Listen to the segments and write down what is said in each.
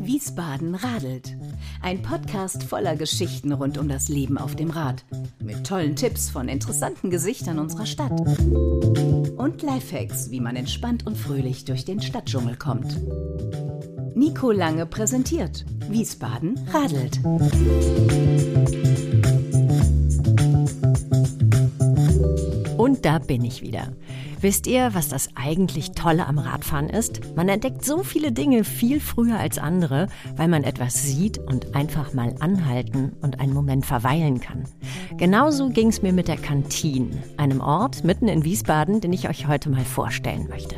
Wiesbaden radelt. Ein Podcast voller Geschichten rund um das Leben auf dem Rad. Mit tollen Tipps von interessanten Gesichtern unserer Stadt. Und Lifehacks, wie man entspannt und fröhlich durch den Stadtdschungel kommt. Nico Lange präsentiert. Wiesbaden radelt. Und da bin ich wieder. Wisst ihr, was das eigentlich Tolle am Radfahren ist? Man entdeckt so viele Dinge viel früher als andere, weil man etwas sieht und einfach mal anhalten und einen Moment verweilen kann. Genauso ging es mir mit der Kantine, einem Ort mitten in Wiesbaden, den ich euch heute mal vorstellen möchte.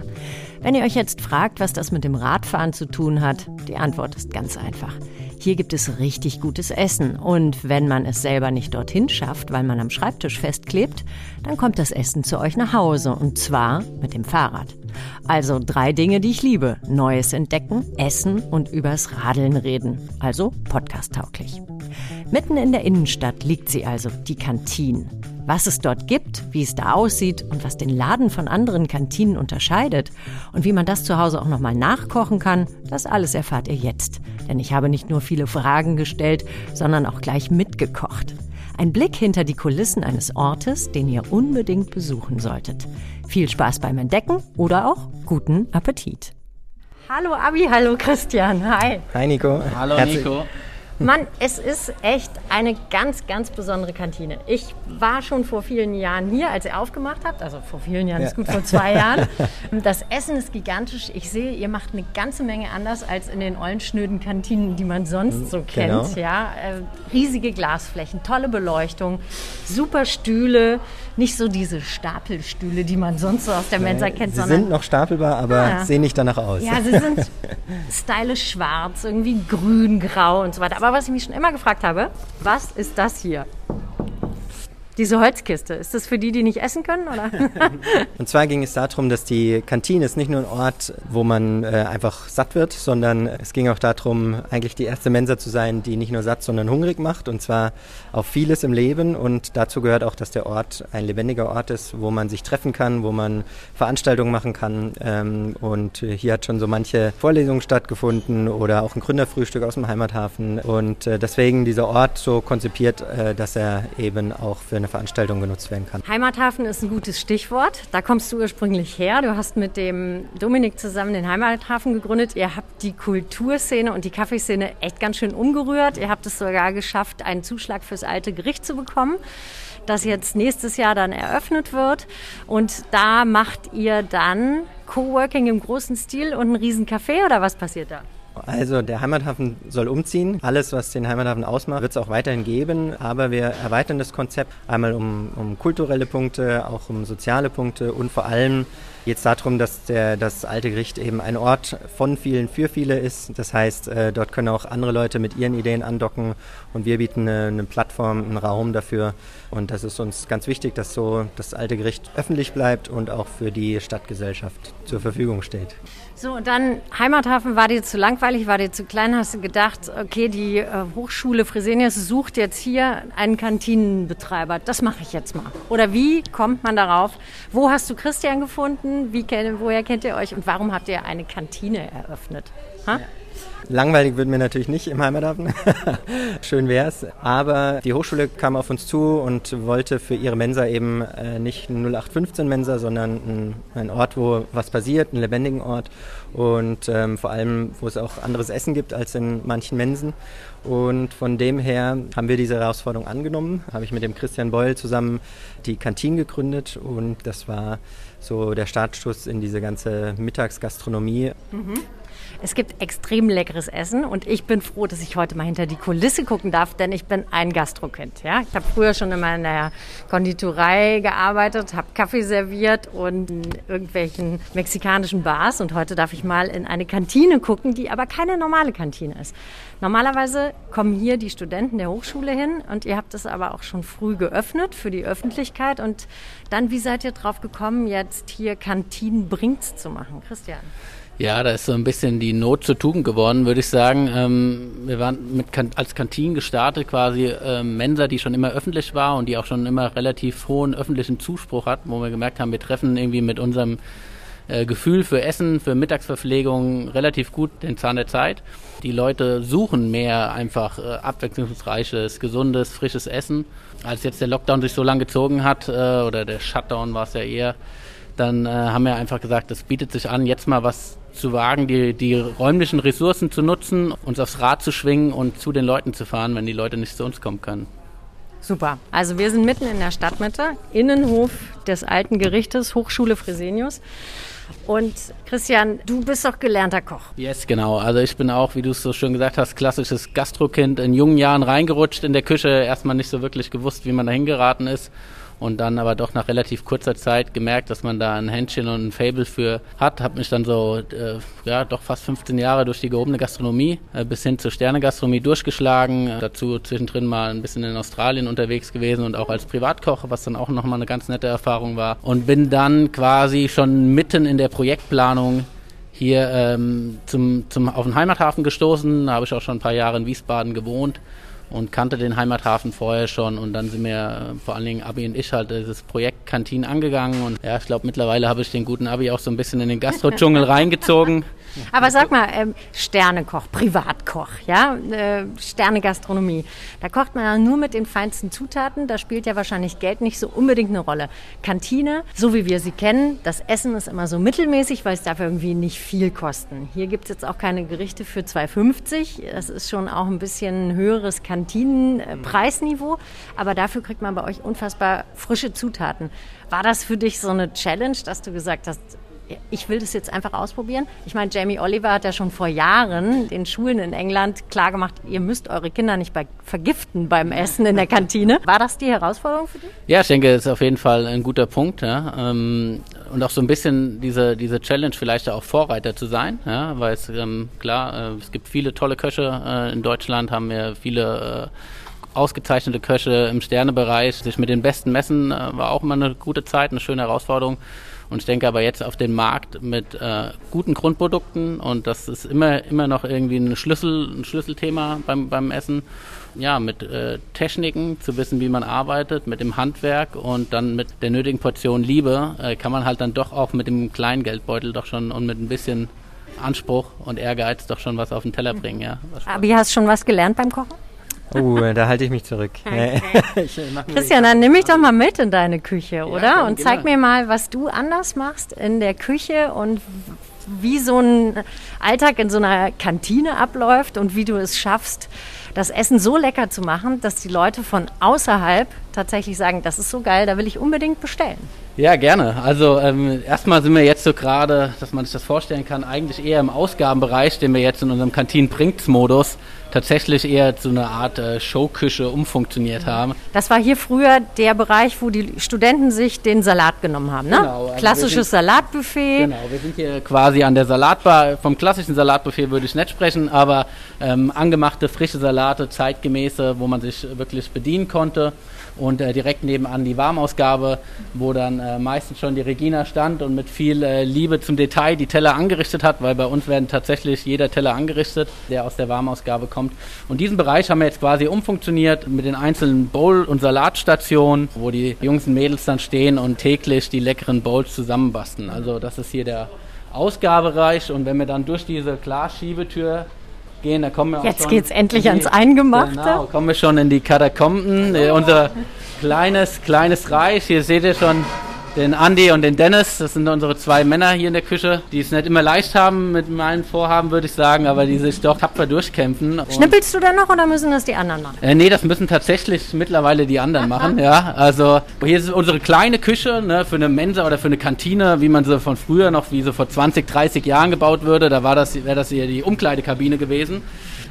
Wenn ihr euch jetzt fragt, was das mit dem Radfahren zu tun hat, die Antwort ist ganz einfach. Hier gibt es richtig gutes Essen und wenn man es selber nicht dorthin schafft, weil man am Schreibtisch festklebt, dann kommt das Essen zu euch nach Hause und zwar mit dem Fahrrad. Also drei Dinge, die ich liebe. Neues entdecken, essen und übers Radeln reden. Also podcast-tauglich. Mitten in der Innenstadt liegt sie also, die Kantine. Was es dort gibt, wie es da aussieht und was den Laden von anderen Kantinen unterscheidet und wie man das zu Hause auch nochmal nachkochen kann, das alles erfahrt ihr jetzt. Denn ich habe nicht nur viele Fragen gestellt, sondern auch gleich mitgekocht. Ein Blick hinter die Kulissen eines Ortes, den ihr unbedingt besuchen solltet. Viel Spaß beim Entdecken oder auch guten Appetit. Hallo Abi, hallo Christian, hi. Hi Nico. Hallo Herzlich Nico. Mann, es ist echt eine ganz, ganz besondere Kantine. Ich war schon vor vielen Jahren hier, als ihr aufgemacht habt. Also vor vielen Jahren Ja. ist gut, vor zwei Jahren. Das Essen ist gigantisch. Ich sehe, ihr macht eine ganze Menge anders als in den ollen, schnöden Kantinen, die man sonst so kennt. Genau. Ja, äh, riesige Glasflächen, tolle Beleuchtung, super Stühle. Nicht so diese Stapelstühle, die man sonst so aus der Mensa kennt, Sie sondern sind noch stapelbar, aber Ah. sehen nicht danach aus. ja, sie sind stylisch schwarz, irgendwie grün, grau und so weiter. Aber was ich mich schon immer gefragt habe, was ist das hier? Diese Holzkiste, ist das für die, die nicht essen können? Oder? Und zwar ging es darum, dass die Kantine ist nicht nur ein Ort, wo man äh, einfach satt wird, sondern es ging auch darum, eigentlich die erste Mensa zu sein, die nicht nur satt, sondern hungrig macht. Und zwar auf vieles im Leben. Und dazu gehört auch, dass der Ort ein lebendiger Ort ist, wo man sich treffen kann, wo man Veranstaltungen machen kann. Ähm, und hier hat schon so manche Vorlesungen stattgefunden oder auch ein Gründerfrühstück aus dem Heimathafen. Und äh, deswegen dieser Ort so konzipiert, äh, dass er eben auch für eine Veranstaltung genutzt werden kann. Heimathafen ist ein gutes Stichwort. Da kommst du ursprünglich her. Du hast mit dem Dominik zusammen den Heimathafen gegründet. Ihr habt die Kulturszene und die Kaffeeszene echt ganz schön umgerührt. Ihr habt es sogar geschafft, einen Zuschlag fürs alte Gericht zu bekommen. Das jetzt nächstes Jahr dann eröffnet wird. Und da macht ihr dann Coworking im großen Stil und einen riesen Café oder was passiert da? Also der Heimathafen soll umziehen. Alles, was den Heimathafen ausmacht, wird es auch weiterhin geben. Aber wir erweitern das Konzept einmal um, um kulturelle Punkte, auch um soziale Punkte und vor allem geht es darum, dass der, das alte Gericht eben ein Ort von vielen für viele ist. Das heißt, äh, dort können auch andere Leute mit ihren Ideen andocken und wir bieten eine, eine Plattform, einen Raum dafür. Und das ist uns ganz wichtig, dass so das alte Gericht öffentlich bleibt und auch für die Stadtgesellschaft zur Verfügung steht. So, und dann Heimathafen war dir zu langweilig, war dir zu klein, hast du gedacht, okay, die äh, Hochschule Fresenius sucht jetzt hier einen Kantinenbetreiber. Das mache ich jetzt mal. Oder wie kommt man darauf? Wo hast du Christian gefunden? Wie, woher kennt ihr euch? Und warum habt ihr eine Kantine eröffnet? Ha? Langweilig würden wir natürlich nicht im Heimathafen. Schön wär's. Aber die Hochschule kam auf uns zu und wollte für ihre Mensa eben äh, nicht eine 0815 Mensa, sondern ein, Ort, wo was passiert, einen lebendigen Ort und ähm, vor allem, wo es auch anderes Essen gibt als in manchen Mensen. Und von dem her haben wir diese Herausforderung angenommen, habe ich mit dem Christian Beul zusammen die Kantine gegründet und das war so der Startschuss in diese ganze Mittagsgastronomie. Es gibt extrem leckeres Essen und ich bin froh, dass ich heute mal hinter die Kulisse gucken darf, denn ich bin ein Gastrokind. Ja? Ich habe früher schon immer in der Konditorei gearbeitet, habe Kaffee serviert und in irgendwelchen mexikanischen Bars und heute darf ich mal in eine Kantine gucken, die aber keine normale Kantine ist. Normalerweise kommen hier die Studenten der Hochschule hin und ihr habt es aber auch schon früh geöffnet für die Öffentlichkeit und dann, wie seid ihr drauf gekommen, jetzt hier Kantinen bringt's zu machen? Christian. Ja, da ist so ein bisschen die Not zur Tugend geworden, würde ich sagen. Ähm, wir waren mit als Kantine gestartet, quasi ähm, Mensa, die schon immer öffentlich war und die auch schon immer relativ hohen öffentlichen Zuspruch hat, wo wir gemerkt haben, wir treffen irgendwie mit unserem äh, Gefühl für Essen, für Mittagsverpflegung relativ gut den Zahn der Zeit. Die Leute suchen mehr einfach äh, abwechslungsreiches, gesundes, frisches Essen. Als jetzt der Lockdown sich so lange gezogen hat, äh, oder der Shutdown war es ja eher, dann äh, haben wir einfach gesagt, es bietet sich an, jetzt mal was zu wagen, die, die räumlichen Ressourcen zu nutzen, uns aufs Rad zu schwingen und zu den Leuten zu fahren, wenn die Leute nicht zu uns kommen können. Super. Also wir sind mitten in der Stadtmitte, Innenhof des alten Gerichtes, Hochschule Fresenius. Und Christian, du bist doch gelernter Koch. Yes, genau. Also ich bin auch, wie du es so schön gesagt hast, klassisches Gastrokind. In jungen Jahren reingerutscht in der Küche, erstmal nicht so wirklich gewusst, wie man da hingeraten ist und dann aber doch nach relativ kurzer Zeit gemerkt, dass man da ein Händchen und ein Fable für hat. Habe mich dann so, äh, ja, doch fast 15 Jahre durch die gehobene Gastronomie äh, bis hin zur Sternegastronomie durchgeschlagen. Äh, dazu zwischendrin mal ein bisschen in Australien unterwegs gewesen und auch als Privatkoch, was dann auch nochmal eine ganz nette Erfahrung war. Und bin dann quasi schon mitten in der Projektplanung hier ähm, zum, zum, auf den Heimathafen gestoßen. Da habe ich auch schon ein paar Jahre in Wiesbaden gewohnt und kannte den Heimathafen vorher schon. Und dann sind wir äh, vor allen Dingen Abi und ich halt dieses Projekt Kantinen angegangen und ja, ich glaube mittlerweile habe ich den guten Abi auch so ein bisschen in den Gastro-Dschungel reingezogen. Aber sag mal, ähm, Sternekoch, Privatkoch, ja, äh, Sternegastronomie, da kocht man ja nur mit den feinsten Zutaten, da spielt ja wahrscheinlich Geld nicht so unbedingt eine Rolle. Kantine, so wie wir sie kennen, das Essen ist immer so mittelmäßig, weil es darf irgendwie nicht viel kosten. Hier gibt es jetzt auch keine Gerichte für 2,50, das ist schon auch ein bisschen höheres Kantinenpreisniveau, aber dafür kriegt man bei euch unfassbar frische Zutaten. War das für dich so eine Challenge, dass du gesagt hast, ich will das jetzt einfach ausprobieren. Ich meine, Jamie Oliver hat ja schon vor Jahren den Schulen in England klargemacht, ihr müsst eure Kinder nicht bei, vergiften beim Essen in der Kantine. War das die Herausforderung für dich? Ja, ich denke, das ist auf jeden Fall ein guter Punkt. Ja. Ähm, und auch so ein bisschen diese, diese Challenge vielleicht auch Vorreiter zu sein, ja, weil es ähm, klar, äh, es gibt viele tolle Köche äh, in Deutschland, haben wir viele äh, ausgezeichnete Köche im Sternebereich. Sich mit den Besten messen war auch immer eine gute Zeit, eine schöne Herausforderung. Und ich denke aber jetzt auf den Markt mit äh, guten Grundprodukten und das ist immer, immer noch irgendwie ein, Schlüssel, ein Schlüsselthema beim, beim Essen. Ja, mit äh, Techniken, zu wissen, wie man arbeitet, mit dem Handwerk und dann mit der nötigen Portion Liebe äh, kann man halt dann doch auch mit dem kleinen Geldbeutel doch schon und mit ein bisschen Anspruch und Ehrgeiz doch schon was auf den Teller bringen. Ja. Aber du hast schon was gelernt beim Kochen? Oh, da halte ich mich zurück. Okay. Christian, dann nimm mich doch mal mit in deine Küche, oder? Ja, und zeig mir mal, was du anders machst in der Küche und wie so ein Alltag in so einer Kantine abläuft und wie du es schaffst, das Essen so lecker zu machen, dass die Leute von außerhalb tatsächlich sagen, das ist so geil, da will ich unbedingt bestellen. Ja, gerne. Also ähm, erstmal sind wir jetzt so gerade, dass man sich das vorstellen kann, eigentlich eher im Ausgabenbereich, den wir jetzt in unserem Kantinen-Bringts-Modus tatsächlich eher zu einer Art äh, Showküche umfunktioniert haben. Das war hier früher der Bereich, wo die Studenten sich den Salat genommen haben, ne? Genau. Also Klassisches sind, Salatbuffet. Genau, wir sind hier quasi an der Salatbar. Vom klassischen Salatbuffet würde ich nicht sprechen, aber ähm, angemachte, frische Salate, zeitgemäße, wo man sich wirklich bedienen konnte und äh, direkt nebenan die Warmausgabe, wo dann äh, meistens schon die Regina stand und mit viel äh, Liebe zum Detail die Teller angerichtet hat, weil bei uns werden tatsächlich jeder Teller angerichtet, der aus der Warmausgabe kommt. Und diesen Bereich haben wir jetzt quasi umfunktioniert mit den einzelnen Bowl- und Salatstationen, wo die Jungs und Mädels dann stehen und täglich die leckeren Bowls zusammenbasteln. Also das ist hier der Ausgabereich und wenn wir dann durch diese Glasschiebetür gehen. Da kommen wir Jetzt geht es endlich die, ans Eingemachte. Genau, kommen wir schon in die Katakomben. Oh. Unser kleines, kleines Reich. Hier seht ihr schon den Andy und den Dennis. Das sind unsere zwei Männer hier in der Küche, die es nicht immer leicht haben mit meinen Vorhaben, würde ich sagen, aber die sich doch tapfer durchkämpfen. Schnippelst du da noch oder müssen das die anderen machen? Äh, nee, das müssen tatsächlich mittlerweile die anderen machen, ja. Also hier ist unsere kleine Küche ne, für eine Mensa oder für eine Kantine, wie man sie von früher noch, wie sie vor 20, 30 Jahren gebaut würde. Da war das, wäre das hier die Umkleidekabine gewesen.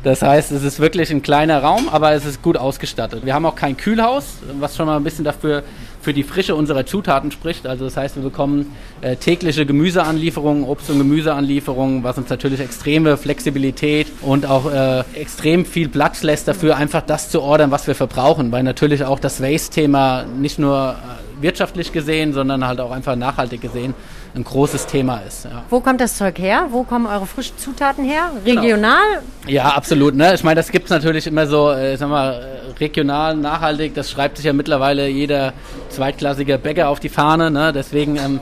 Das heißt, es ist wirklich ein kleiner Raum, aber es ist gut ausgestattet. Wir haben auch kein Kühlhaus, was schon mal ein bisschen dafür für die Frische unserer Zutaten spricht. Also das heißt, wir bekommen äh, tägliche Gemüseanlieferungen, Obst- und Gemüseanlieferungen, was uns natürlich extreme Flexibilität und auch äh, extrem viel Platz lässt dafür, einfach das zu ordern, was wir verbrauchen. Weil natürlich auch das Waste-Thema nicht nur äh, wirtschaftlich gesehen, sondern halt auch einfach nachhaltig gesehen ein großes Thema ist. Ja. Wo kommt das Zeug her? Wo kommen eure frischen Zutaten her? Regional? Genau. Ja, absolut. Ne? Ich meine, das gibt es natürlich immer so, äh, sag mal, regional, nachhaltig. Das schreibt sich ja mittlerweile jeder zweitklassige Bäcker auf die Fahne. Ne? Deswegen ähm,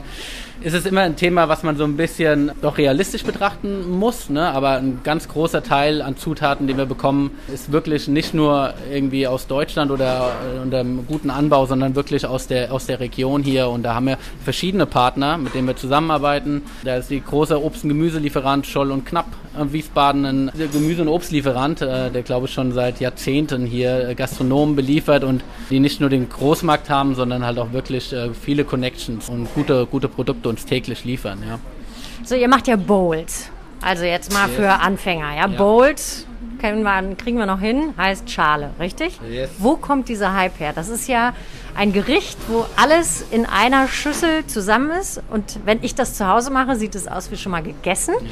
ist es immer ein Thema, was man so ein bisschen doch realistisch betrachten muss. Ne? Aber ein ganz großer Teil an Zutaten, die wir bekommen, ist wirklich nicht nur irgendwie aus Deutschland oder unter einem guten Anbau, sondern wirklich aus der, aus der Region hier. Und da haben wir verschiedene Partner, mit denen wir zusammenarbeiten. Da ist die große Obst- und Gemüselieferant Scholl und Knapp Wiesbaden, ein Gemüse- und Obstlieferant, äh, der glaube ich schon seit Jahrzehnten hier Gastronomen beliefert und die nicht nur den Großmarkt haben, sondern halt auch wirklich äh, viele Connections und gute, gute Produkte uns täglich liefern. Ja. So, ihr macht ja Bowls. Also jetzt mal yes. für Anfänger. Ja, ja. Bowls wir, kriegen wir noch hin, heißt Schale, richtig? Yes. Wo kommt dieser Hype her? Das ist ja ein Gericht, wo alles in einer Schüssel zusammen ist. Und wenn ich das zu Hause mache, sieht es aus wie schon mal gegessen. Ja.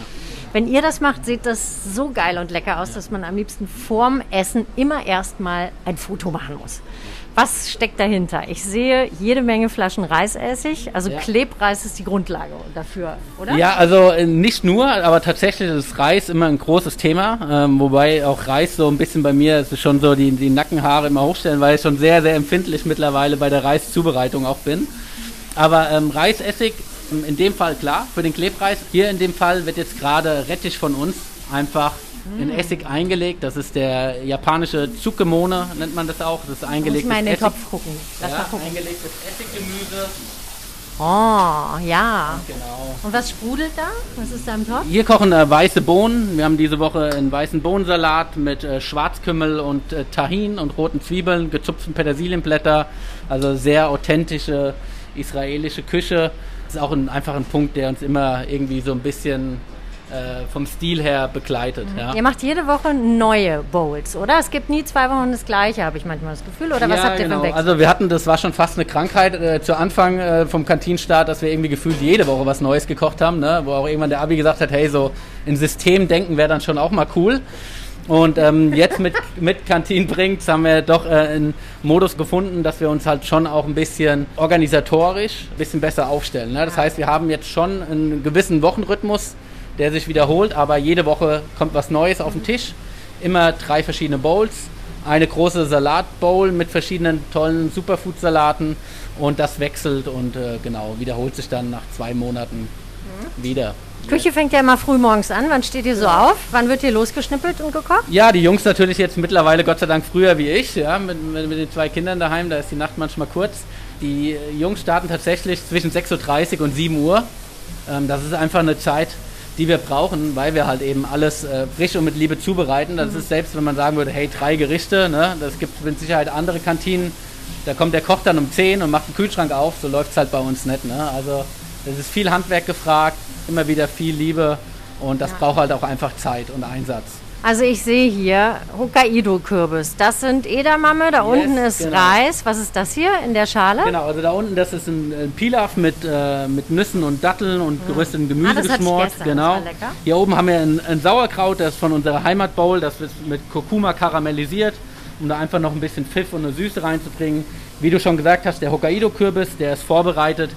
Wenn ihr das macht, sieht das so geil und lecker aus, dass man am liebsten vorm Essen immer erstmal ein Foto machen muss. Was steckt dahinter? Ich sehe jede Menge Flaschen Reisessig. Also ja. Klebreis ist die Grundlage dafür, oder? Ja, also äh, nicht nur, aber tatsächlich ist Reis immer ein großes Thema. Ähm, wobei auch Reis so ein bisschen bei mir ist schon so die, die Nackenhaare immer hochstellen, weil ich schon sehr, sehr empfindlich mittlerweile bei der Reiszubereitung auch bin. Aber ähm, Reisessig, in dem Fall klar, für den Klebreis. Hier in dem Fall wird jetzt gerade Rettich von uns einfach in Essig eingelegt. Das ist der japanische Tsukemone, nennt man das auch. Das ist eingelegtes Muss ich mal in den Topf gucken. Lass ja, mal gucken. Eingelegtes Essiggemüse. Oh, ja. Genau. Und was sprudelt da? Was ist da im Topf? Hier kochen äh, weiße Bohnen. Wir haben diese Woche einen weißen Bohnensalat mit äh, Schwarzkümmel und äh, Tahin und roten Zwiebeln, gezupften Petersilienblätter. Also sehr authentische israelische Küche. Das ist auch ein, einfach ein Punkt, der uns immer irgendwie so ein bisschen äh, vom Stil her begleitet. Mhm. Ja. Ihr macht jede Woche neue Bowls, oder? Es gibt nie zwei Wochen das gleiche, habe ich manchmal das Gefühl. Oder was ja, habt ihr genau. einen Also wir hatten, das war schon fast eine Krankheit äh, zu Anfang äh, vom Kantinstart, dass wir irgendwie gefühlt jede Woche was Neues gekocht haben, ne? wo auch irgendwann der Abi gesagt hat, hey, so ein System denken wäre dann schon auch mal cool. Und ähm, jetzt mit, mit Kantin bringt, haben wir doch äh, einen Modus gefunden, dass wir uns halt schon auch ein bisschen organisatorisch ein bisschen besser aufstellen. Ne? Das heißt, wir haben jetzt schon einen gewissen Wochenrhythmus, der sich wiederholt, aber jede Woche kommt was Neues auf den Tisch. Immer drei verschiedene Bowls, eine große Salatbowl mit verschiedenen tollen Superfood-Salaten und das wechselt und äh, genau wiederholt sich dann nach zwei Monaten mhm. wieder. Küche fängt ja immer früh morgens an. Wann steht ihr so ja. auf? Wann wird hier losgeschnippelt und gekocht? Ja, die Jungs natürlich jetzt mittlerweile Gott sei Dank früher wie ich, ja, mit, mit, mit den zwei Kindern daheim, da ist die Nacht manchmal kurz. Die Jungs starten tatsächlich zwischen 6.30 Uhr und 7 Uhr. Ähm, das ist einfach eine Zeit, die wir brauchen, weil wir halt eben alles äh, frisch und mit Liebe zubereiten. Das mhm. ist selbst, wenn man sagen würde, hey, drei Gerichte, ne, das gibt mit Sicherheit andere Kantinen, da kommt der Koch dann um 10 und macht den Kühlschrank auf, so läuft es halt bei uns nicht. Ne? Also es ist viel Handwerk gefragt, immer wieder viel Liebe und das ja. braucht halt auch einfach Zeit und Einsatz. Also ich sehe hier Hokkaido-Kürbis. Das sind Edamame, da yes, unten ist genau. Reis. Was ist das hier in der Schale? Genau, also da unten, das ist ein, ein Pilaf mit, äh, mit Nüssen und Datteln und mhm. geröstetem Gemüse ah, das geschmort. Gestern, genau. Hier oben haben wir ein, ein, Sauerkraut, das ist von unserer Heimatbowl, das wird mit Kurkuma karamellisiert, um da einfach noch ein bisschen Pfiff und eine Süße reinzubringen. Wie du schon gesagt hast, der Hokkaido-Kürbis, der ist vorbereitet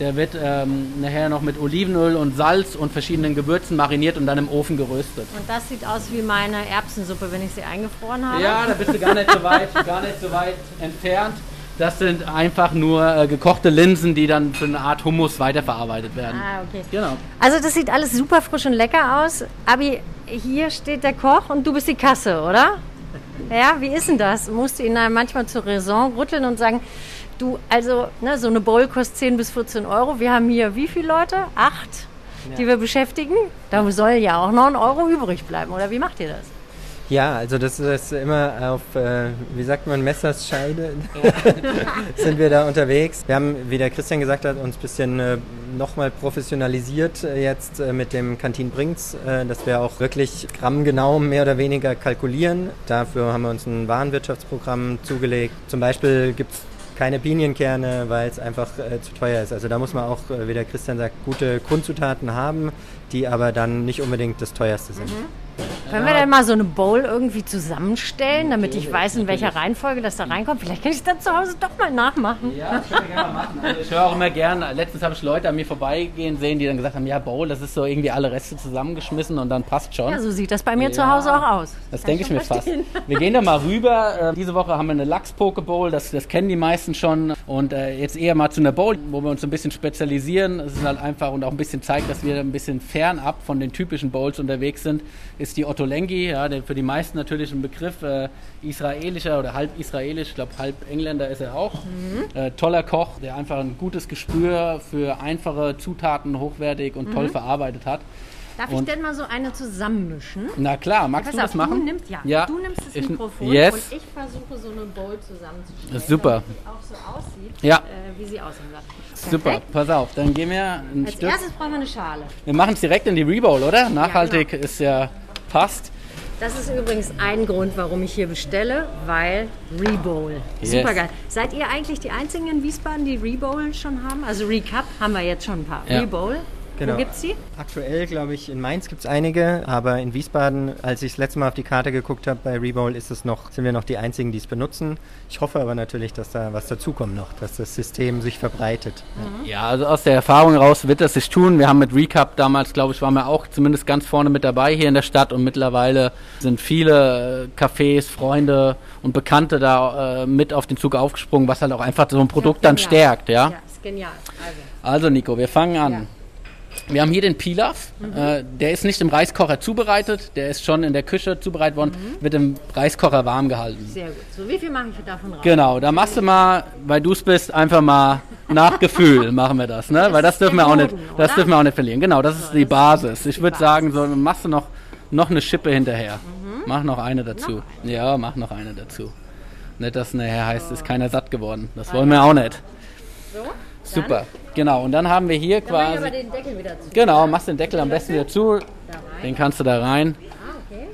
der wird ähm, nachher noch mit Olivenöl und Salz und verschiedenen Gewürzen mariniert und dann im Ofen geröstet. Und das sieht aus wie meine Erbsensuppe, wenn ich sie eingefroren habe. Ja, da bist du gar nicht so weit, gar nicht so weit entfernt. Das sind einfach nur äh, gekochte Linsen, die dann für eine Art Hummus weiterverarbeitet werden. Ah, okay. Genau. Also das sieht alles super frisch und lecker aus. Abi, hier steht der Koch und du bist die Kasse, oder? Ja, wie ist denn das? Musst du ihn dann manchmal zur Raison rütteln und sagen, Du, also, ne, so eine Bowl kostet 10 bis 14 Euro. Wir haben hier wie viele Leute? Acht, ja. die wir beschäftigen. Da soll ja auch noch ein Euro übrig bleiben. Oder wie macht ihr das? Ja, also das ist immer auf, äh, wie sagt man, Messerscheide sind wir da unterwegs. Wir haben, wie der Christian gesagt hat, uns ein bisschen äh, nochmal professionalisiert äh, jetzt äh, mit dem Kantin Brinks, äh, dass wir auch wirklich grammgenau mehr oder weniger kalkulieren. Dafür haben wir uns ein Warenwirtschaftsprogramm zugelegt. Zum Beispiel gibt es keine Pinienkerne, weil es einfach äh, zu teuer ist. Also da muss man auch, äh, wie der Christian sagt, gute Grundzutaten haben, die aber dann nicht unbedingt das teuerste sind. Mhm. Können wir denn mal so eine Bowl irgendwie zusammenstellen, damit ich weiß, in welcher Reihenfolge das da reinkommt? Vielleicht kann ich es dann zu Hause doch mal nachmachen. Ja, das können wir gerne mal machen. Also ich höre auch immer gern, letztens habe ich Leute an mir vorbeigehen sehen, die dann gesagt haben, ja, Bowl, das ist so irgendwie alle Reste zusammengeschmissen und dann passt schon. Ja, so sieht das bei mir ja, zu Hause auch aus. Das denke ich, mir verstehen. fast. Wir gehen da mal rüber. Äh, diese Woche haben wir eine Lachs-Poke-Bowl, das, das kennen die meisten schon. Und äh, jetzt eher mal zu einer Bowl, wo wir uns ein bisschen spezialisieren. Es ist halt einfach und auch ein bisschen zeigt, dass wir ein bisschen fernab von den typischen Bowls unterwegs sind, ist die Otto Lengi, ja, der für die meisten natürlich ein Begriff, äh, israelischer oder halb israelisch, ich glaube halb Engländer ist er auch. Mhm. Äh, toller Koch, der einfach ein gutes Gespür für einfache Zutaten hochwertig und mhm. toll verarbeitet hat. Darf und ich denn mal so eine zusammenmischen? Na klar, magst ja, du das auf, machen? Du nimmst, ja, ja, du nimmst das ich, Mikrofon yes. und ich versuche so eine Bowl zusammenzustellen. Super. auch so aussieht, ja. äh, wie sie aussehen wird. Super, pass auf, dann gehen wir ein Als Stück. erstes brauchen wir eine Schale. Wir machen es direkt in die Rebowl, oder? Nachhaltig ja, genau. ist ja passt. Das ist übrigens ein Grund, warum ich hier bestelle, weil Rebowl. Yes. Super geil. Seid ihr eigentlich die einzigen in Wiesbaden, die Rebowl schon haben? Also Recap haben wir jetzt schon ein paar. Ja. Rebowl. Genau. Wo gibt es die? Aktuell, glaube ich, in Mainz gibt es einige, aber in Wiesbaden, als ich das letzte Mal auf die Karte geguckt habe bei Rebowl, ist es noch, sind wir noch die einzigen, die es benutzen. Ich hoffe aber natürlich, dass da was dazukommt noch, dass das System sich verbreitet. Mhm. Ja, also aus der Erfahrung heraus wird das sich tun. Wir haben mit Recap damals, glaube ich, waren wir auch zumindest ganz vorne mit dabei hier in der Stadt und mittlerweile sind viele äh, Cafés, Freunde und Bekannte da äh, mit auf den Zug aufgesprungen, was halt auch einfach so ein Produkt ja, dann stärkt. Ja, ja ist genial. Also. also Nico, wir fangen an. Ja. Wir haben hier den Pilaf. Mhm. Äh, der ist nicht im Reiskocher zubereitet, der ist schon in der Küche zubereitet worden, mhm. wird im Reiskocher warm gehalten. Sehr gut. So, wie viel mache ich davon raus? Genau, da machst du mal, weil du es bist, einfach mal nach Gefühl machen wir das, ne? Das weil das dürfen wir auch nicht, das oder? dürfen wir auch nicht verlieren. Genau, das so, ist die das Basis. Ich würde sagen, so machst du noch, noch eine Schippe hinterher. Mhm. Mach noch eine dazu. Noch. Ja, mach noch eine dazu. Nicht, dass nachher heißt, ist keiner satt geworden. Das wollen wir auch nicht. So? Super, genau. Und dann haben wir hier dann quasi. Aber den Deckel wieder zu. Genau, machst den Deckel am besten wieder zu. Den kannst du da rein. Ah, okay.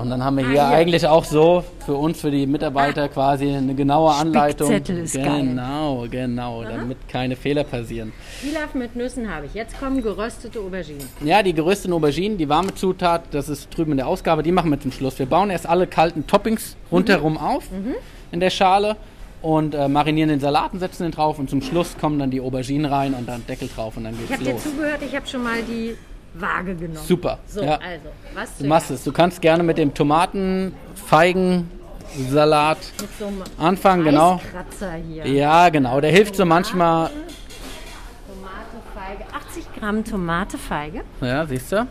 Und dann haben wir hier, ah, hier, eigentlich auch so für uns, für die Mitarbeiter ah. quasi eine genaue Anleitung. Ist genau, geil. genau, Aha. damit keine Fehler passieren. Pilaf mit Nüssen habe ich. Jetzt kommen geröstete Auberginen. Ja, die gerösteten Auberginen, die warme Zutat, das ist drüben in der Ausgabe, die machen wir zum Schluss. Wir bauen erst alle kalten Toppings rundherum mhm. auf mhm. in der Schale und äh, marinieren den Salat und setzen den drauf und zum Schluss kommen dann die Auberginen rein und dann Deckel drauf und dann geht's los. Ich habe dir zugehört, ich habe schon mal die Waage genommen. Super. So, ja. also, was Du machst es. Du kannst gerne mit dem Tomaten, Feigen, Salat so anfangen, genau. Hier. Ja, genau. Der hilft so manchmal. Tomatenfeige, 80 Gramm Tomatefeige. Ja, siehst du? So.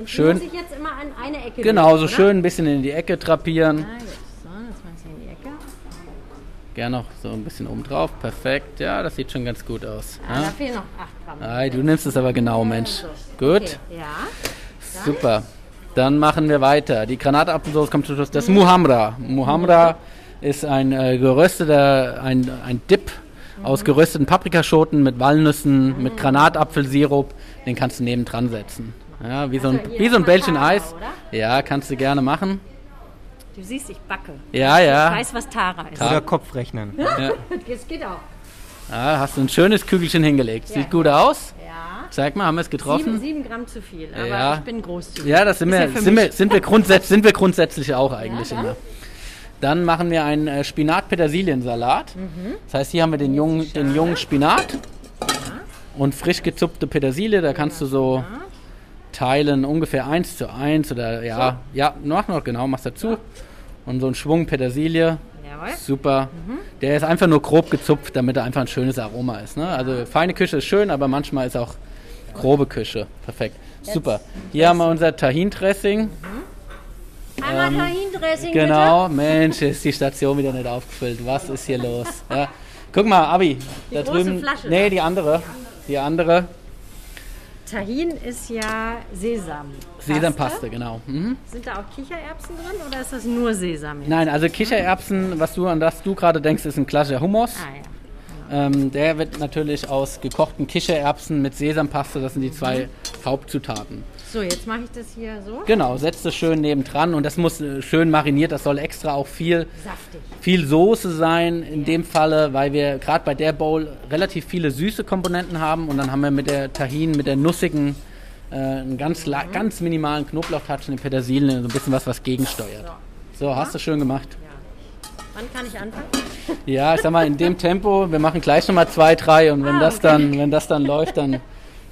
Und schön. muss ich jetzt immer an eine Ecke Genau, nehmen, so oder? schön ein bisschen in die Ecke trapieren. Ah, Gerne noch so ein bisschen oben drauf. Perfekt. Ja, das sieht schon ganz gut aus. Ja, ja? Da fehlen noch 8 Gramm. Ah, du nimmst es aber genau, Mensch. So. Gut. Okay. Ja. Dann? Super. Dann machen wir weiter. Die Granatapfelsauce kommt zum Schluss. Das mhm. Muhamra. Muhamra mhm. ist ein äh, gerösteter, ein, ein Dip mhm. aus gerösteten Paprikaschoten mit Walnüssen, mhm. mit Granatapfelsirup. Den kannst du nebendran setzen. Ja, wie, also so ein, wie so ein Bällchen Eis. Oder? Ja, kannst du gerne machen. Du siehst, ich backe. Ja, ja. Ich weiß, was Tara ist. Oder Kopfrechnen. Ja. das geht auch. Ja, hast du ein schönes Kügelchen hingelegt. Sieht ja. gut aus. Ja. Zeig mal, haben wir es getroffen? Sieben, sieben Gramm zu viel, aber ja. ich bin großzügig. Ja, das sind, wir, sind, wir, sind, wir grundsätzlich, sind wir grundsätzlich auch eigentlich immer. Dann machen wir einen äh, Spinat-Petersiliensalat. Mhm. Das heißt, hier haben wir den jungen, den jungen Spinat und frisch gezupfte Petersilie. Da kannst du so teilen, ungefähr 1 zu 1 oder ja, so. ja, mach noch genau, machst dazu und so ein Schwung Petersilie. Jawohl. Super. Mhm. Der ist einfach nur grob gezupft, damit er einfach ein schönes Aroma ist. Ne? Also feine Küche ist schön, aber manchmal ist auch grobe Küche. Perfekt. Jetzt Super. Hier haben wir unser Tahin-Dressing. Mhm. Einmal ähm, Tahin-Dressing. Genau, bitte. Mensch, ist die Station wieder nicht aufgefüllt. Was ist hier los? Ja. Guck mal, Abi, die da drüben. Flasche, nee, die andere. Die andere. Tahin ist ja Sesam. Sesampaste, genau. Mhm. Sind da auch Kichererbsen drin oder ist das nur Sesam? Jetzt? Nein, also Kichererbsen, was du an das du gerade denkst, ist ein klassischer Hummus. Ah, ja. Ähm, der wird natürlich aus gekochten Kichererbsen mit Sesampaste, das sind die zwei mhm. Hauptzutaten. So, jetzt mache ich das hier so. Genau, setzt es schön nebendran und das muss äh, schön mariniert, das soll extra auch viel, Saftig. viel Soße sein in ja. dem Falle, weil wir gerade bei der Bowl relativ viele süße Komponenten haben und dann haben wir mit der Tahin, mit der nussigen, äh, einen ganz, mhm. ganz minimalen Knoblauchtouch und den Petersilien, so ein bisschen was, was gegensteuert. So, so hast du schön gemacht. Ja. Wann kann ich anfangen? Ja, ich sag mal, in dem Tempo, wir machen gleich nochmal zwei, drei und wenn ah, das dann, wenn das dann läuft, dann,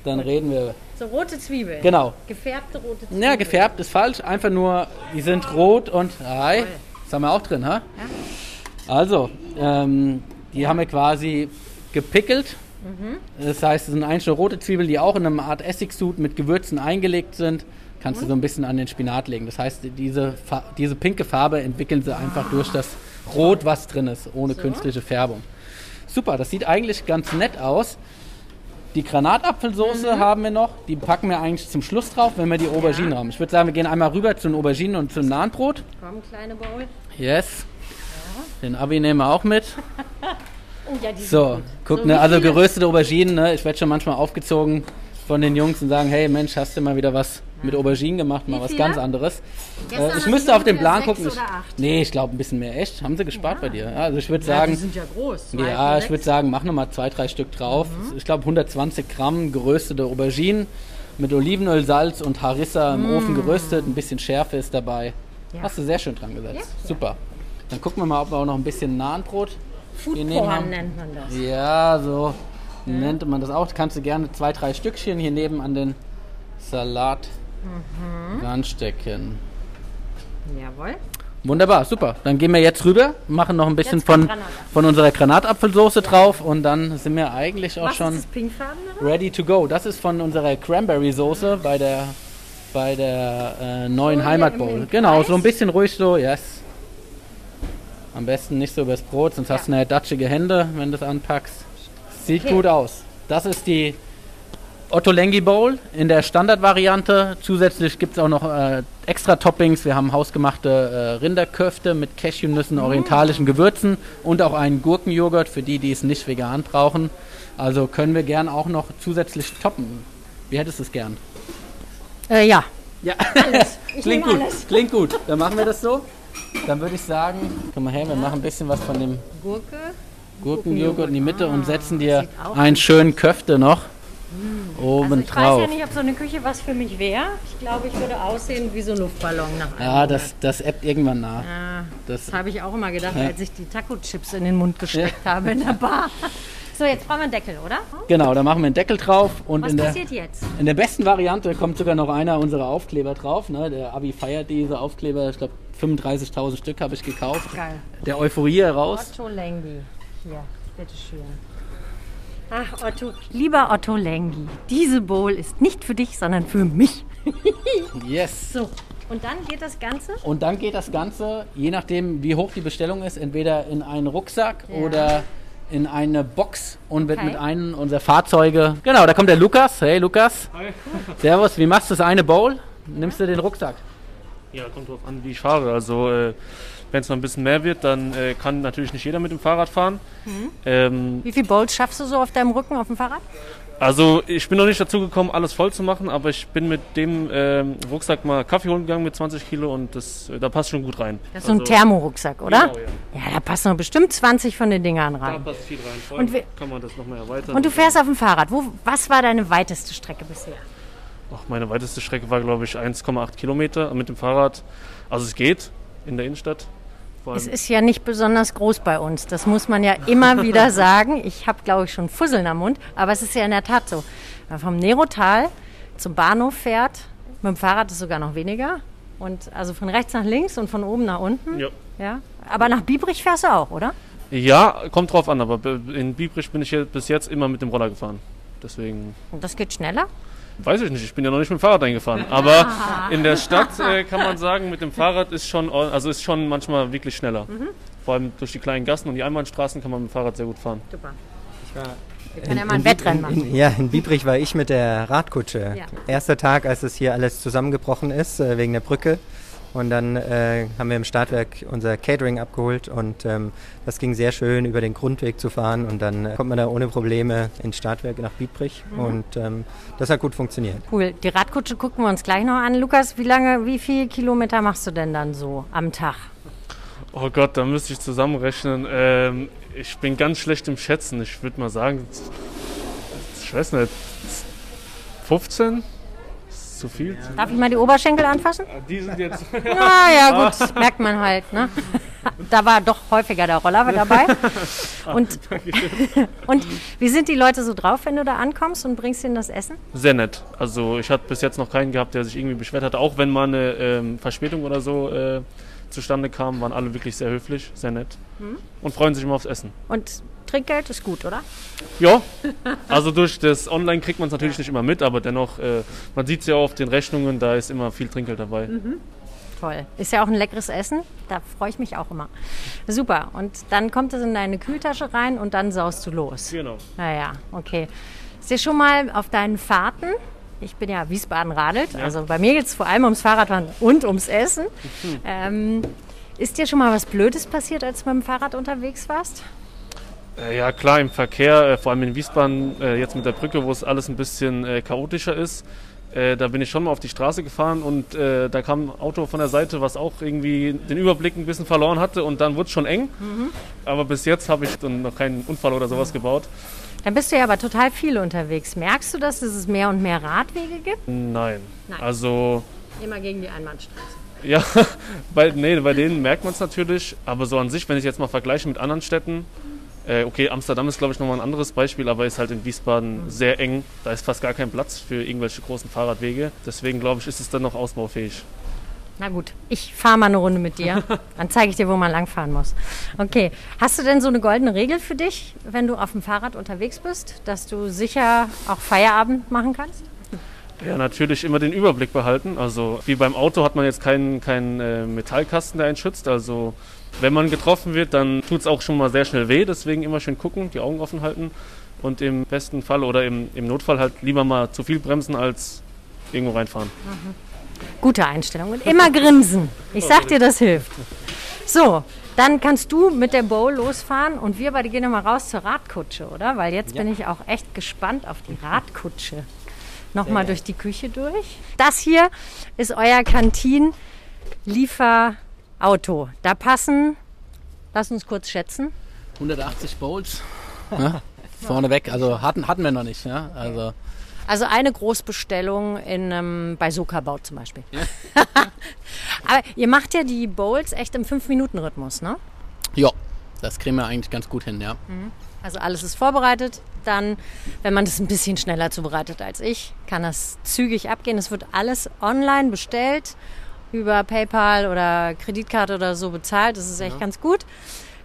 dann reden wir so rote Zwiebeln. Genau. Gefärbte rote Zwiebeln. Ja, gefärbt ist falsch. Einfach nur, die sind rot und. Ei, das haben wir auch drin, ha? Ja. Also, ähm, Die haben wir quasi gepickelt. Das heißt, es sind einzelne rote Zwiebeln, die auch in einer Art Essigsud mit Gewürzen eingelegt sind. Kannst du so ein bisschen an den Spinat legen. Das heißt, diese, diese pinke Farbe entwickeln sie einfach durch das Rot, was drin ist, ohne künstliche Färbung. Super, das sieht eigentlich ganz nett aus. Die Granatapfelsoße haben wir noch. Die packen wir eigentlich zum Schluss drauf, wenn wir die Auberginen haben. Ich würde sagen, wir gehen einmal rüber zu den Auberginen und zum Nahenbrot. Komm, kleine Bowl. Yes. Den Abi nehmen wir auch mit. Oh ja, die So, guck, So, ne, also geröstete Auberginen, ne? Ich werde schon manchmal aufgezogen von den Jungs und sagen, hey Mensch, hast du mal wieder was mit Auberginen gemacht, mal was ganz anderes. Äh, ich müsste auf den Plan gucken. Ich, nee, ich glaube ein bisschen mehr. Echt? Haben sie gespart bei dir? Ja, also ich würde Ja, die sagen, sind ja groß. Ja, ich würde sagen, mach nochmal zwei, drei Stück drauf. Mhm. Ich glaube 120 Gramm geröstete Auberginen mit Olivenöl, Salz und Harissa im Ofen geröstet. Ein bisschen Schärfe ist dabei. Ja. Hast du sehr schön dran gesetzt. Ja. Super. Dann gucken wir mal, ob wir auch noch ein bisschen Nahenbrot Foodporn nennt man das. Ja, so nennt man das auch. Kannst du gerne zwei, drei Stückchen hier neben an den Salat Mhm. ranstecken. Jawohl. Wunderbar, super. Dann gehen wir jetzt rüber, machen noch ein bisschen von, von unserer Granatapfelsoße drauf und dann sind wir eigentlich auch Was schon ready to go. Das ist von unserer Cranberry Soße bei der bei der äh, neuen hier Heimat im- Bowl. Genau, so ein bisschen ruhig so, yes. Am besten nicht so übers Brot, sonst hast du nachher datschige Hände, wenn du es anpackst. Sieht Okay. gut aus. Das ist die Otto Lengi Bowl in der Standardvariante. Zusätzlich gibt es auch noch äh, extra Toppings. Wir haben hausgemachte äh, Rinderköfte mit Cashewnüssen, orientalischen Gewürzen und auch einen Gurkenjoghurt für die, die es nicht vegan brauchen. Also können wir gern auch noch zusätzlich toppen. Wie hättest du es gern? Äh, ja. Ja, klingt gut. alles. Klingt gut. Dann machen wir das so. Dann würde ich sagen, komm mal her, wir machen ein bisschen was von dem Gurke. Gurkenjoghurt in die Mitte und setzen dir Ah, sieht auch einen schönen Köfte noch oben Also ich weiß drauf. ja nicht, ob so eine Küche was für mich wäre. Ich glaube, ich würde aussehen wie so ein Luftballon nach einem Ja, das, das ebbt irgendwann nach. Ja, Das, das habe ich auch immer gedacht, Ja. als ich die Taco-Chips in den Mund gesteckt habe in der Bar. So, jetzt brauchen wir einen Deckel, oder? genau, da machen wir einen Deckel drauf und Was in der, passiert jetzt? in der besten Variante kommt sogar noch einer unserer Aufkleber drauf. Ne? Der Abi feiert diese Aufkleber, ich glaube 35.000 Stück habe ich gekauft. Geil. Der Euphorie heraus. Otto Lengi. Hier, bitteschön. Ach, Otto. Lieber Otto Lengi, diese Bowl ist nicht für dich, sondern für mich. Yes. So, und dann geht das Ganze? Und dann geht das Ganze, je nachdem wie hoch die Bestellung ist, entweder in einen Rucksack Ja. oder in eine Box und wird Okay. mit einem unserer Fahrzeuge. Genau, da kommt der Lukas. Hey Lukas. Hi. Servus, wie machst du das eine Bowl? Nimmst du den Rucksack? Ja, kommt drauf an, wie ich fahre. Also, äh, wenn es noch ein bisschen mehr wird, dann äh, kann natürlich nicht jeder mit dem Fahrrad fahren. Ähm, Wie viele Bowls schaffst du so auf deinem Rücken auf dem Fahrrad? also, ich bin noch nicht dazu gekommen, alles voll zu machen, aber ich bin mit dem ähm, Rucksack mal Kaffee holen gegangen mit 20 Kilo und das, äh, da passt schon gut rein. Das ist so ein Also, Thermorucksack, oder? Genau, ja. Ja, da passen noch bestimmt 20 von den Dingern Da rein. passt viel rein. Vor Und kann man das nochmal erweitern. Und du fährst auf dem Fahrrad. Wo, was war deine weiteste Strecke bisher? Ach, meine weiteste Strecke war, glaube ich, 1,8 Kilometer mit dem Fahrrad. Also, es geht in der Innenstadt. Es ist ja nicht besonders groß bei uns. Das muss man ja immer wieder sagen. Ich habe, glaube ich, schon Fusseln am Mund. Aber es ist ja in der Tat so. Wenn man vom Nerotal zum Bahnhof fährt, mit dem Fahrrad ist sogar noch weniger. Und also von rechts nach links und von oben nach unten. ja. Ja. Aber nach Biebrich fährst du auch, oder? ja, kommt drauf an, aber be- in Biebrich bin ich bis jetzt immer mit dem Roller gefahren. Deswegen Und das geht schneller? Weiß ich nicht, ich bin ja noch nicht mit dem Fahrrad eingefahren. Aber in der Stadt äh, kann man sagen, mit dem Fahrrad ist schon, also ist schon manchmal wirklich schneller. Vor allem durch die kleinen Gassen und die Einbahnstraßen kann man mit dem Fahrrad sehr gut fahren. Super. Ich war Wir können ja mal ein Wettrennen machen. In, ja, in Biebrich war ich mit der Radkutsche. Ja. Erster Tag, als es hier alles zusammengebrochen ist, äh, wegen der Brücke. Und dann äh, haben wir im Startwerk unser Catering abgeholt und ähm, das ging sehr schön, über den Grundweg zu fahren. Und dann äh, kommt man da ohne Probleme ins Startwerk nach Biebrich. Und ähm, das hat gut funktioniert. Cool. Die Radkutsche gucken wir uns gleich noch an. Lukas, wie lange, wie viele Kilometer machst du denn dann so am Tag? Oh Gott, da müsste ich zusammenrechnen. Ähm, ich bin ganz schlecht im Schätzen. Ich würde mal sagen, ich weiß nicht, 15? Ist zu viel? Darf ich mal die Oberschenkel anfassen? Die sind jetzt. Ah ja, gut, das merkt man halt. Ne? Da war doch häufiger der Roller dabei. Und, und wie sind die Leute so drauf, wenn du da ankommst und bringst ihnen das Essen? Sehr nett. Also ich hatte bis jetzt noch keinen gehabt, der sich irgendwie beschwert hatte. Auch wenn mal eine ähm, Verspätung oder so äh, zustande kam, waren alle wirklich sehr höflich, sehr nett. Und freuen sich immer aufs Essen. Und Trinkgeld ist gut, oder? Ja, also durch das Online kriegt man es natürlich nicht immer mit, aber dennoch, äh, man sieht es ja auf den Rechnungen, da ist immer viel Trinkgeld dabei. Mhm. Toll. Ist ja auch ein leckeres Essen. Da freue ich mich auch immer. Super. Und dann kommt es in deine Kühltasche rein und dann saust du los. Genau. Naja, okay. Ist dir schon mal auf deinen Fahrten, ich bin ja Wiesbaden radelt, Ja. also bei mir geht es vor allem ums Fahrradfahren und ums Essen. Mhm. Ähm, ist dir schon mal was Blödes passiert, als du mit dem Fahrrad unterwegs warst? Äh, ja klar, im Verkehr, äh, vor allem in Wiesbaden, äh, jetzt mit der Brücke, wo es alles ein bisschen chaotischer ist, da bin ich schon mal auf die Straße gefahren und da kam ein Auto von der Seite, was auch irgendwie den Überblick ein bisschen verloren hatte und dann wurde es schon eng. Aber bis jetzt habe ich dann noch keinen Unfall oder sowas gebaut. Dann bist du ja aber total viel unterwegs. Merkst du das, dass es mehr und mehr Radwege gibt? Nein. Nein. Also Immer gegen die Einbahnstraße. Ja, bei, nee, bei denen merkt man es natürlich, aber so an sich, wenn ich jetzt mal vergleiche mit anderen Städten, äh, okay, Amsterdam ist glaube ich nochmal ein anderes Beispiel, aber ist halt in Wiesbaden sehr eng, da ist fast gar kein Platz für irgendwelche großen Fahrradwege, deswegen glaube ich, ist es dann noch ausbaufähig. Na gut, ich fahre mal eine Runde mit dir. Dann zeige ich dir, wo man langfahren muss. Okay. Hast du denn so eine goldene Regel für dich, wenn du auf dem Fahrrad unterwegs bist, dass du sicher auch Feierabend machen kannst? Ja, natürlich immer den Überblick behalten, also wie beim Auto hat man jetzt keinen, keinen äh, Metallkasten, der einen schützt, also wenn man getroffen wird, dann tut es auch schon mal sehr schnell weh, deswegen immer schön gucken, die Augen offen halten und im besten Fall oder im, im Notfall halt lieber mal zu viel bremsen als irgendwo reinfahren. Gute Einstellung. Und immer grinsen. Ich sag dir, das hilft. So, dann kannst du mit der Bowl losfahren und wir beide gehen nochmal raus zur Radkutsche, oder? Weil jetzt bin ich auch echt gespannt auf die Radkutsche. Nochmal durch die Küche durch. Das hier ist euer Kantin-Lieferauto. Da passen, lass uns kurz schätzen, 180 Bowls. Ja, vorneweg, also hatten, hatten wir noch nicht. Ja, also Also eine Großbestellung in einem bei Soka-Bau zum Beispiel. Aber ihr macht ja die Bowls echt im 5-Minuten-Rhythmus, ne? ja, das kriegen wir eigentlich ganz gut hin, ja. Also alles ist vorbereitet. Dann, wenn man das ein bisschen schneller zubereitet als ich, kann das zügig abgehen. Es wird alles online bestellt, über PayPal oder Kreditkarte oder so bezahlt. Das ist echt ganz gut.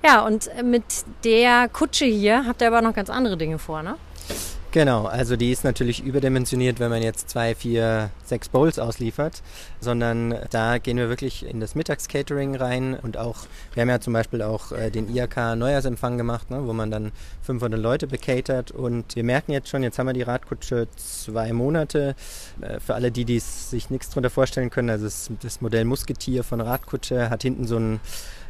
Ja, und mit der Kutsche hier habt ihr aber noch ganz andere Dinge vor, ne? Genau, also die ist natürlich überdimensioniert, wenn man jetzt zwei, vier, sechs Bowls ausliefert, sondern da gehen wir wirklich in das Mittagscatering rein und auch, wir haben ja zum Beispiel auch äh, den IAK Neujahrsempfang gemacht, ne, wo man dann 500 Leute bekatert und wir merken jetzt schon, jetzt haben wir die Radkutsche zwei Monate, äh, für alle die, die sich nichts drunter vorstellen können, also das, Modell Musketier von Radkutsche hat hinten so ein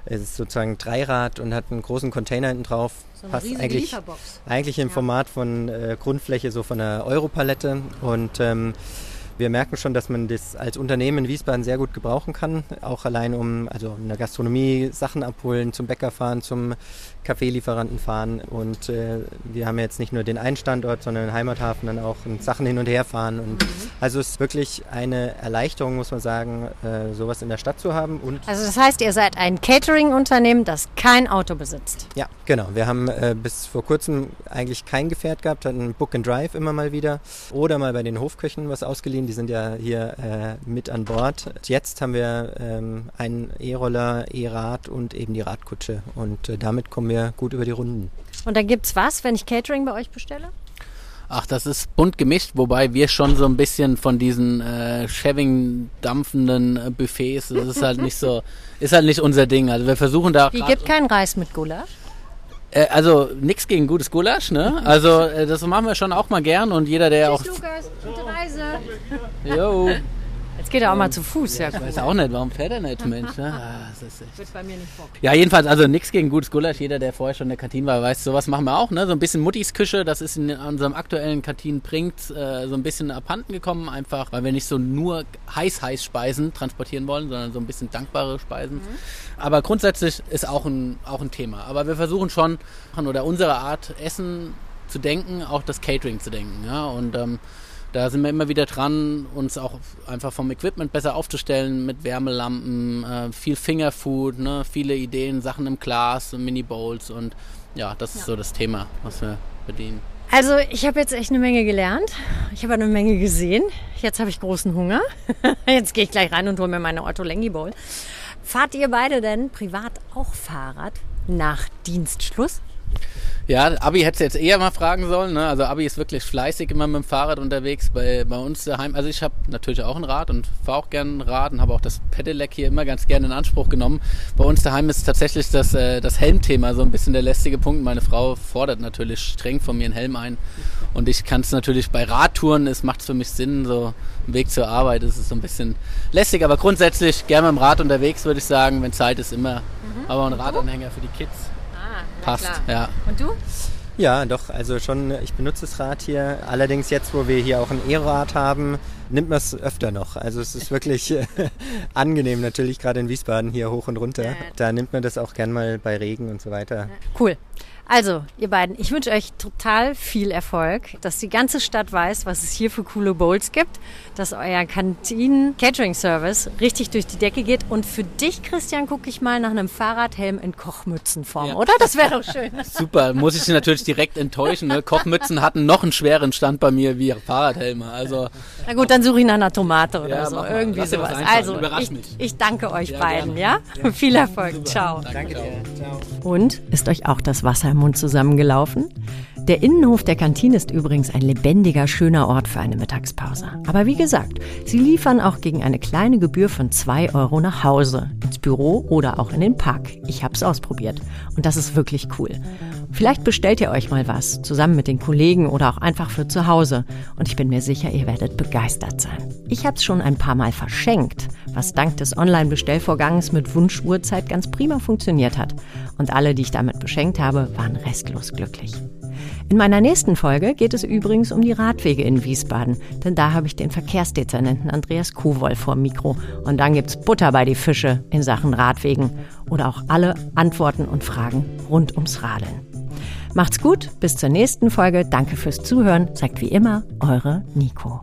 ist sozusagen Dreirad und hat einen großen Container hinten drauf. So eine Passt riesige eigentlich, Lieferbox. eigentlich im Ja. Format von äh, Grundfläche, so von einer Europalette. Und ähm, wir merken schon, dass man das als Unternehmen in Wiesbaden sehr gut gebrauchen kann. Auch allein um also in der Gastronomie Sachen abholen, zum Bäcker fahren, zum Kaffeelieferanten fahren. Und äh, wir haben jetzt nicht nur den einen Standort, sondern den Heimathafen dann auch und Sachen hin und her fahren. Und Also es ist wirklich eine Erleichterung, muss man sagen, äh, sowas in der Stadt zu haben. Und Also das heißt, ihr seid ein Catering-Unternehmen, das kein Auto besitzt. Ja, genau. Wir haben äh, bis vor kurzem eigentlich kein Gefährt gehabt, hatten Book and Drive immer mal wieder oder mal bei den Hofköchen was ausgeliehen. Die sind ja hier äh, mit an Bord. Jetzt haben wir ähm, einen E-Roller, E-Rad und eben die Radkutsche und äh, damit kommen wir gut über die Runden. Und dann gibt's was, wenn ich Catering bei euch bestelle? Ach, das ist bunt gemischt, wobei wir schon so ein bisschen von diesen äh, Cheving dampfenden äh, Buffets, das ist halt nicht so, ist halt nicht unser Ding. Also wir versuchen da grad- gebt keinen Reis mit Gulasch? Äh, also nichts gegen gutes Gulasch, ne? Also äh, das machen wir schon auch mal gern und jeder der auch Lukas, gute Reise. Jo, geht er auch mal zu Fuß, ja. weiß auch nicht, warum fährt er nicht, Mensch, ne? Ah, das ist echt. Wird bei mir nicht vor. Ja, jedenfalls, also nichts gegen gutes Gulasch. Jeder, der vorher schon in der Kantine war, weiß, sowas machen wir auch. Ne? So ein bisschen Muttis Küche, das ist in unserem aktuellen Kantinen bringt äh, so ein bisschen abhanden gekommen, einfach weil wir nicht so nur heiß-heiß Speisen transportieren wollen, sondern so ein bisschen dankbare Speisen. Aber grundsätzlich ist auch ein, auch ein Thema. Aber wir versuchen schon, oder unsere Art, Essen zu denken, auch das Catering zu denken. Ja? Und ähm, da sind wir immer wieder dran, uns auch einfach vom Equipment besser aufzustellen mit Wärmelampen, äh, viel Fingerfood, ne, viele Ideen, Sachen im Glas, Mini-Bowls und ja, das ist so das Thema, was wir bedienen. Also ich habe jetzt echt eine Menge gelernt. Ich habe eine Menge gesehen. Jetzt habe ich großen Hunger. Jetzt gehe ich gleich rein und hole mir meine Otto Lengi Bowl. Fahrt ihr beide denn privat auch Fahrrad nach Dienstschluss? Ja, Abi hätte jetzt eher mal fragen sollen. Ne? Also Abi ist wirklich fleißig immer mit dem Fahrrad unterwegs. Bei, bei uns daheim, also ich habe natürlich auch ein Rad und fahre auch gerne ein Rad und habe auch das Pedelec hier immer ganz gerne in Anspruch genommen. Bei uns daheim ist tatsächlich das, äh, das Helmthema so ein bisschen der lästige Punkt. Meine Frau fordert natürlich streng von mir einen Helm ein. Und ich kann es natürlich bei Radtouren, es macht für mich Sinn, so ein Weg zur Arbeit ist es so ein bisschen lästig. Aber grundsätzlich gerne mit dem Rad unterwegs, würde ich sagen. Wenn Zeit ist, immer. Mhm. Aber ein Radanhänger für die Kids passt. Klar. Ja. Und du? Ja, doch, also schon, ich benutze das Rad hier. Allerdings jetzt, wo wir hier auch ein E-Rad haben, nimmt man es öfter noch. Also es ist wirklich angenehm, natürlich gerade in Wiesbaden hier hoch und runter. Ja. Da nimmt man das auch gern mal bei Regen und so weiter. Cool. Also, ihr beiden, ich wünsche euch total viel Erfolg, dass die ganze Stadt weiß, was es hier für coole Bowls gibt, dass euer Kantinen-Catering-Service richtig durch die Decke geht. Und für dich, Christian, gucke ich mal nach einem Fahrradhelm in Kochmützenform, ja. oder? Das wäre doch schön. Super, muss ich Sie natürlich direkt enttäuschen. Ne? Kochmützen hatten noch einen schweren Stand bei mir wie Fahrradhelme. Also, Na gut, dann suche ich nach einer Tomate oder ja, so. Irgendwie sowas. Also, ich, ich, danke euch ja, beiden, ja? Viel Erfolg. Super. Ciao. Danke dir. Ciao. Und ist euch auch das Wasser im Mund zusammengelaufen? Der Innenhof der Kantine ist übrigens ein lebendiger, schöner Ort für eine Mittagspause. Aber wie gesagt, sie liefern auch gegen eine kleine Gebühr von 2 Euro nach Hause, ins Büro oder auch in den Park. Ich habe es ausprobiert und das ist wirklich cool. Vielleicht bestellt ihr euch mal was, zusammen mit den Kollegen oder auch einfach für zu Hause. Und ich bin mir sicher, ihr werdet begeistert sein. Ich habe es schon ein paar Mal verschenkt, was dank des Online-Bestellvorgangs mit Wunschuhrzeit ganz prima funktioniert hat. Und alle, die ich damit beschenkt habe, waren restlos glücklich. In meiner nächsten Folge geht es übrigens um die Radwege in Wiesbaden, denn da habe ich den Verkehrsdezernenten Andreas Kuhwoll vor Mikro. Und dann gibt's Butter bei die Fische in Sachen Radwegen oder auch alle Antworten und Fragen rund ums Radeln. Macht's gut, bis zur nächsten Folge. Danke fürs Zuhören. Sagt wie immer, eure Nico.